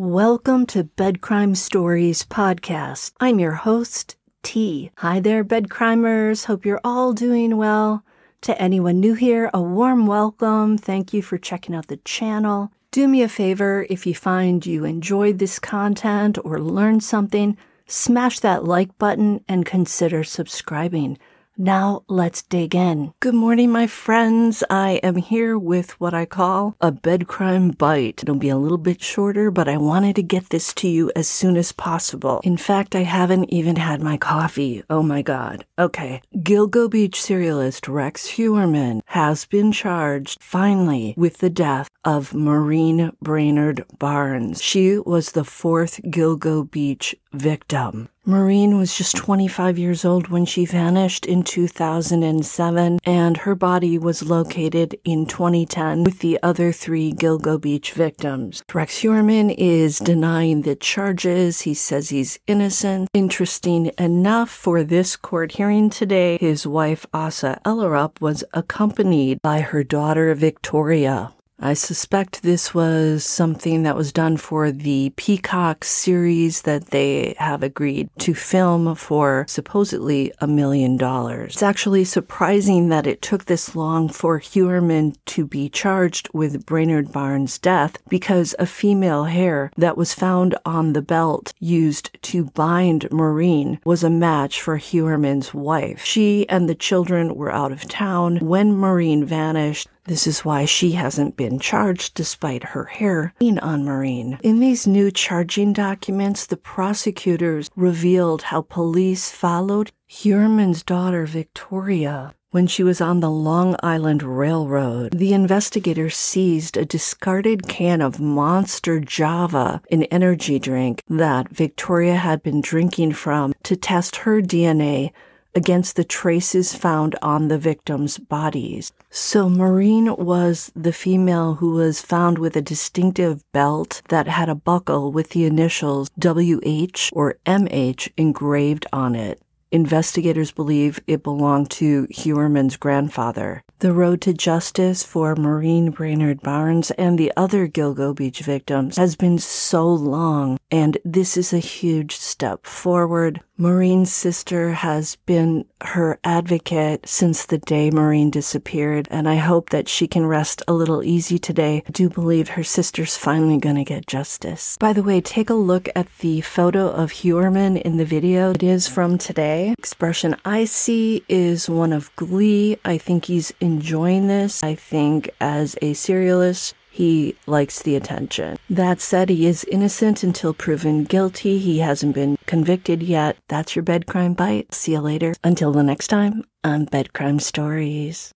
Welcome to Bed Crime Stories podcast. I'm your host, T. Hi there, bed crimers. Hope you're all doing well. To anyone new here, a warm welcome. Thank you for checking out the channel. Do me a favor if you find you enjoyed this content or learned something, smash that like button and consider subscribing. Now let's dig in. Good morning, my friends. I am here with what I call a bed crime bite. It'll be a little bit shorter, but I wanted to get this to you as soon as possible. In fact, I haven't even had my coffee. Oh my God. Okay. Gilgo Beach serialist Rex Heuermann has been charged finally with the death of Maureen Brainard Barnes. She was the fourth Gilgo Beach victim. Maureen was just 25 years old when she vanished in 2007, and her body was located in 2010 with the other three Gilgo Beach victims. Rex Heuermann is denying the charges. He says he's innocent. Interesting enough for this court hearing today, his wife Asa Ellerup was accompanied by her daughter Victoria. I suspect this was something that was done for the Peacock series that they have agreed to film for supposedly a million dollars. It's actually surprising that it took this long for Heuermann to be charged with Brainard Barnes' death because a female hair that was found on the belt used to bind Maureen was a match for Heuermann's wife. She and the children were out of town when Maureen vanished. This is why she hasn't been charged despite her hair being on Maureen. In these new charging documents, the prosecutors revealed how police followed Heuermann's daughter, Victoria, when she was on the Long Island Railroad, the investigators seized a discarded can of Monster Java, an energy drink that Victoria had been drinking from, to test her DNA against the traces found on the victims' bodies. So Maureen was the female who was found with a distinctive belt that had a buckle with the initials WH or MH engraved on it. Investigators believe it belonged to Heuermann's grandfather. The road to justice for Maureen Brainard Barnes and the other Gilgo Beach victims has been so long, and this is a huge step forward. Maureen's sister has been her advocate since the day Maureen disappeared, and I hope that she can rest a little easy today. I do believe her sister's finally going to get justice. By the way, take a look at the photo of Heuermann in the video. It is from today. Expression I see is one of glee. I think he's enjoying this. I think as a serialist, he likes the attention. That said, he is innocent until proven guilty. He hasn't been convicted yet. That's your bed crime bite. See you later. Until the next time on Bed Crime Stories.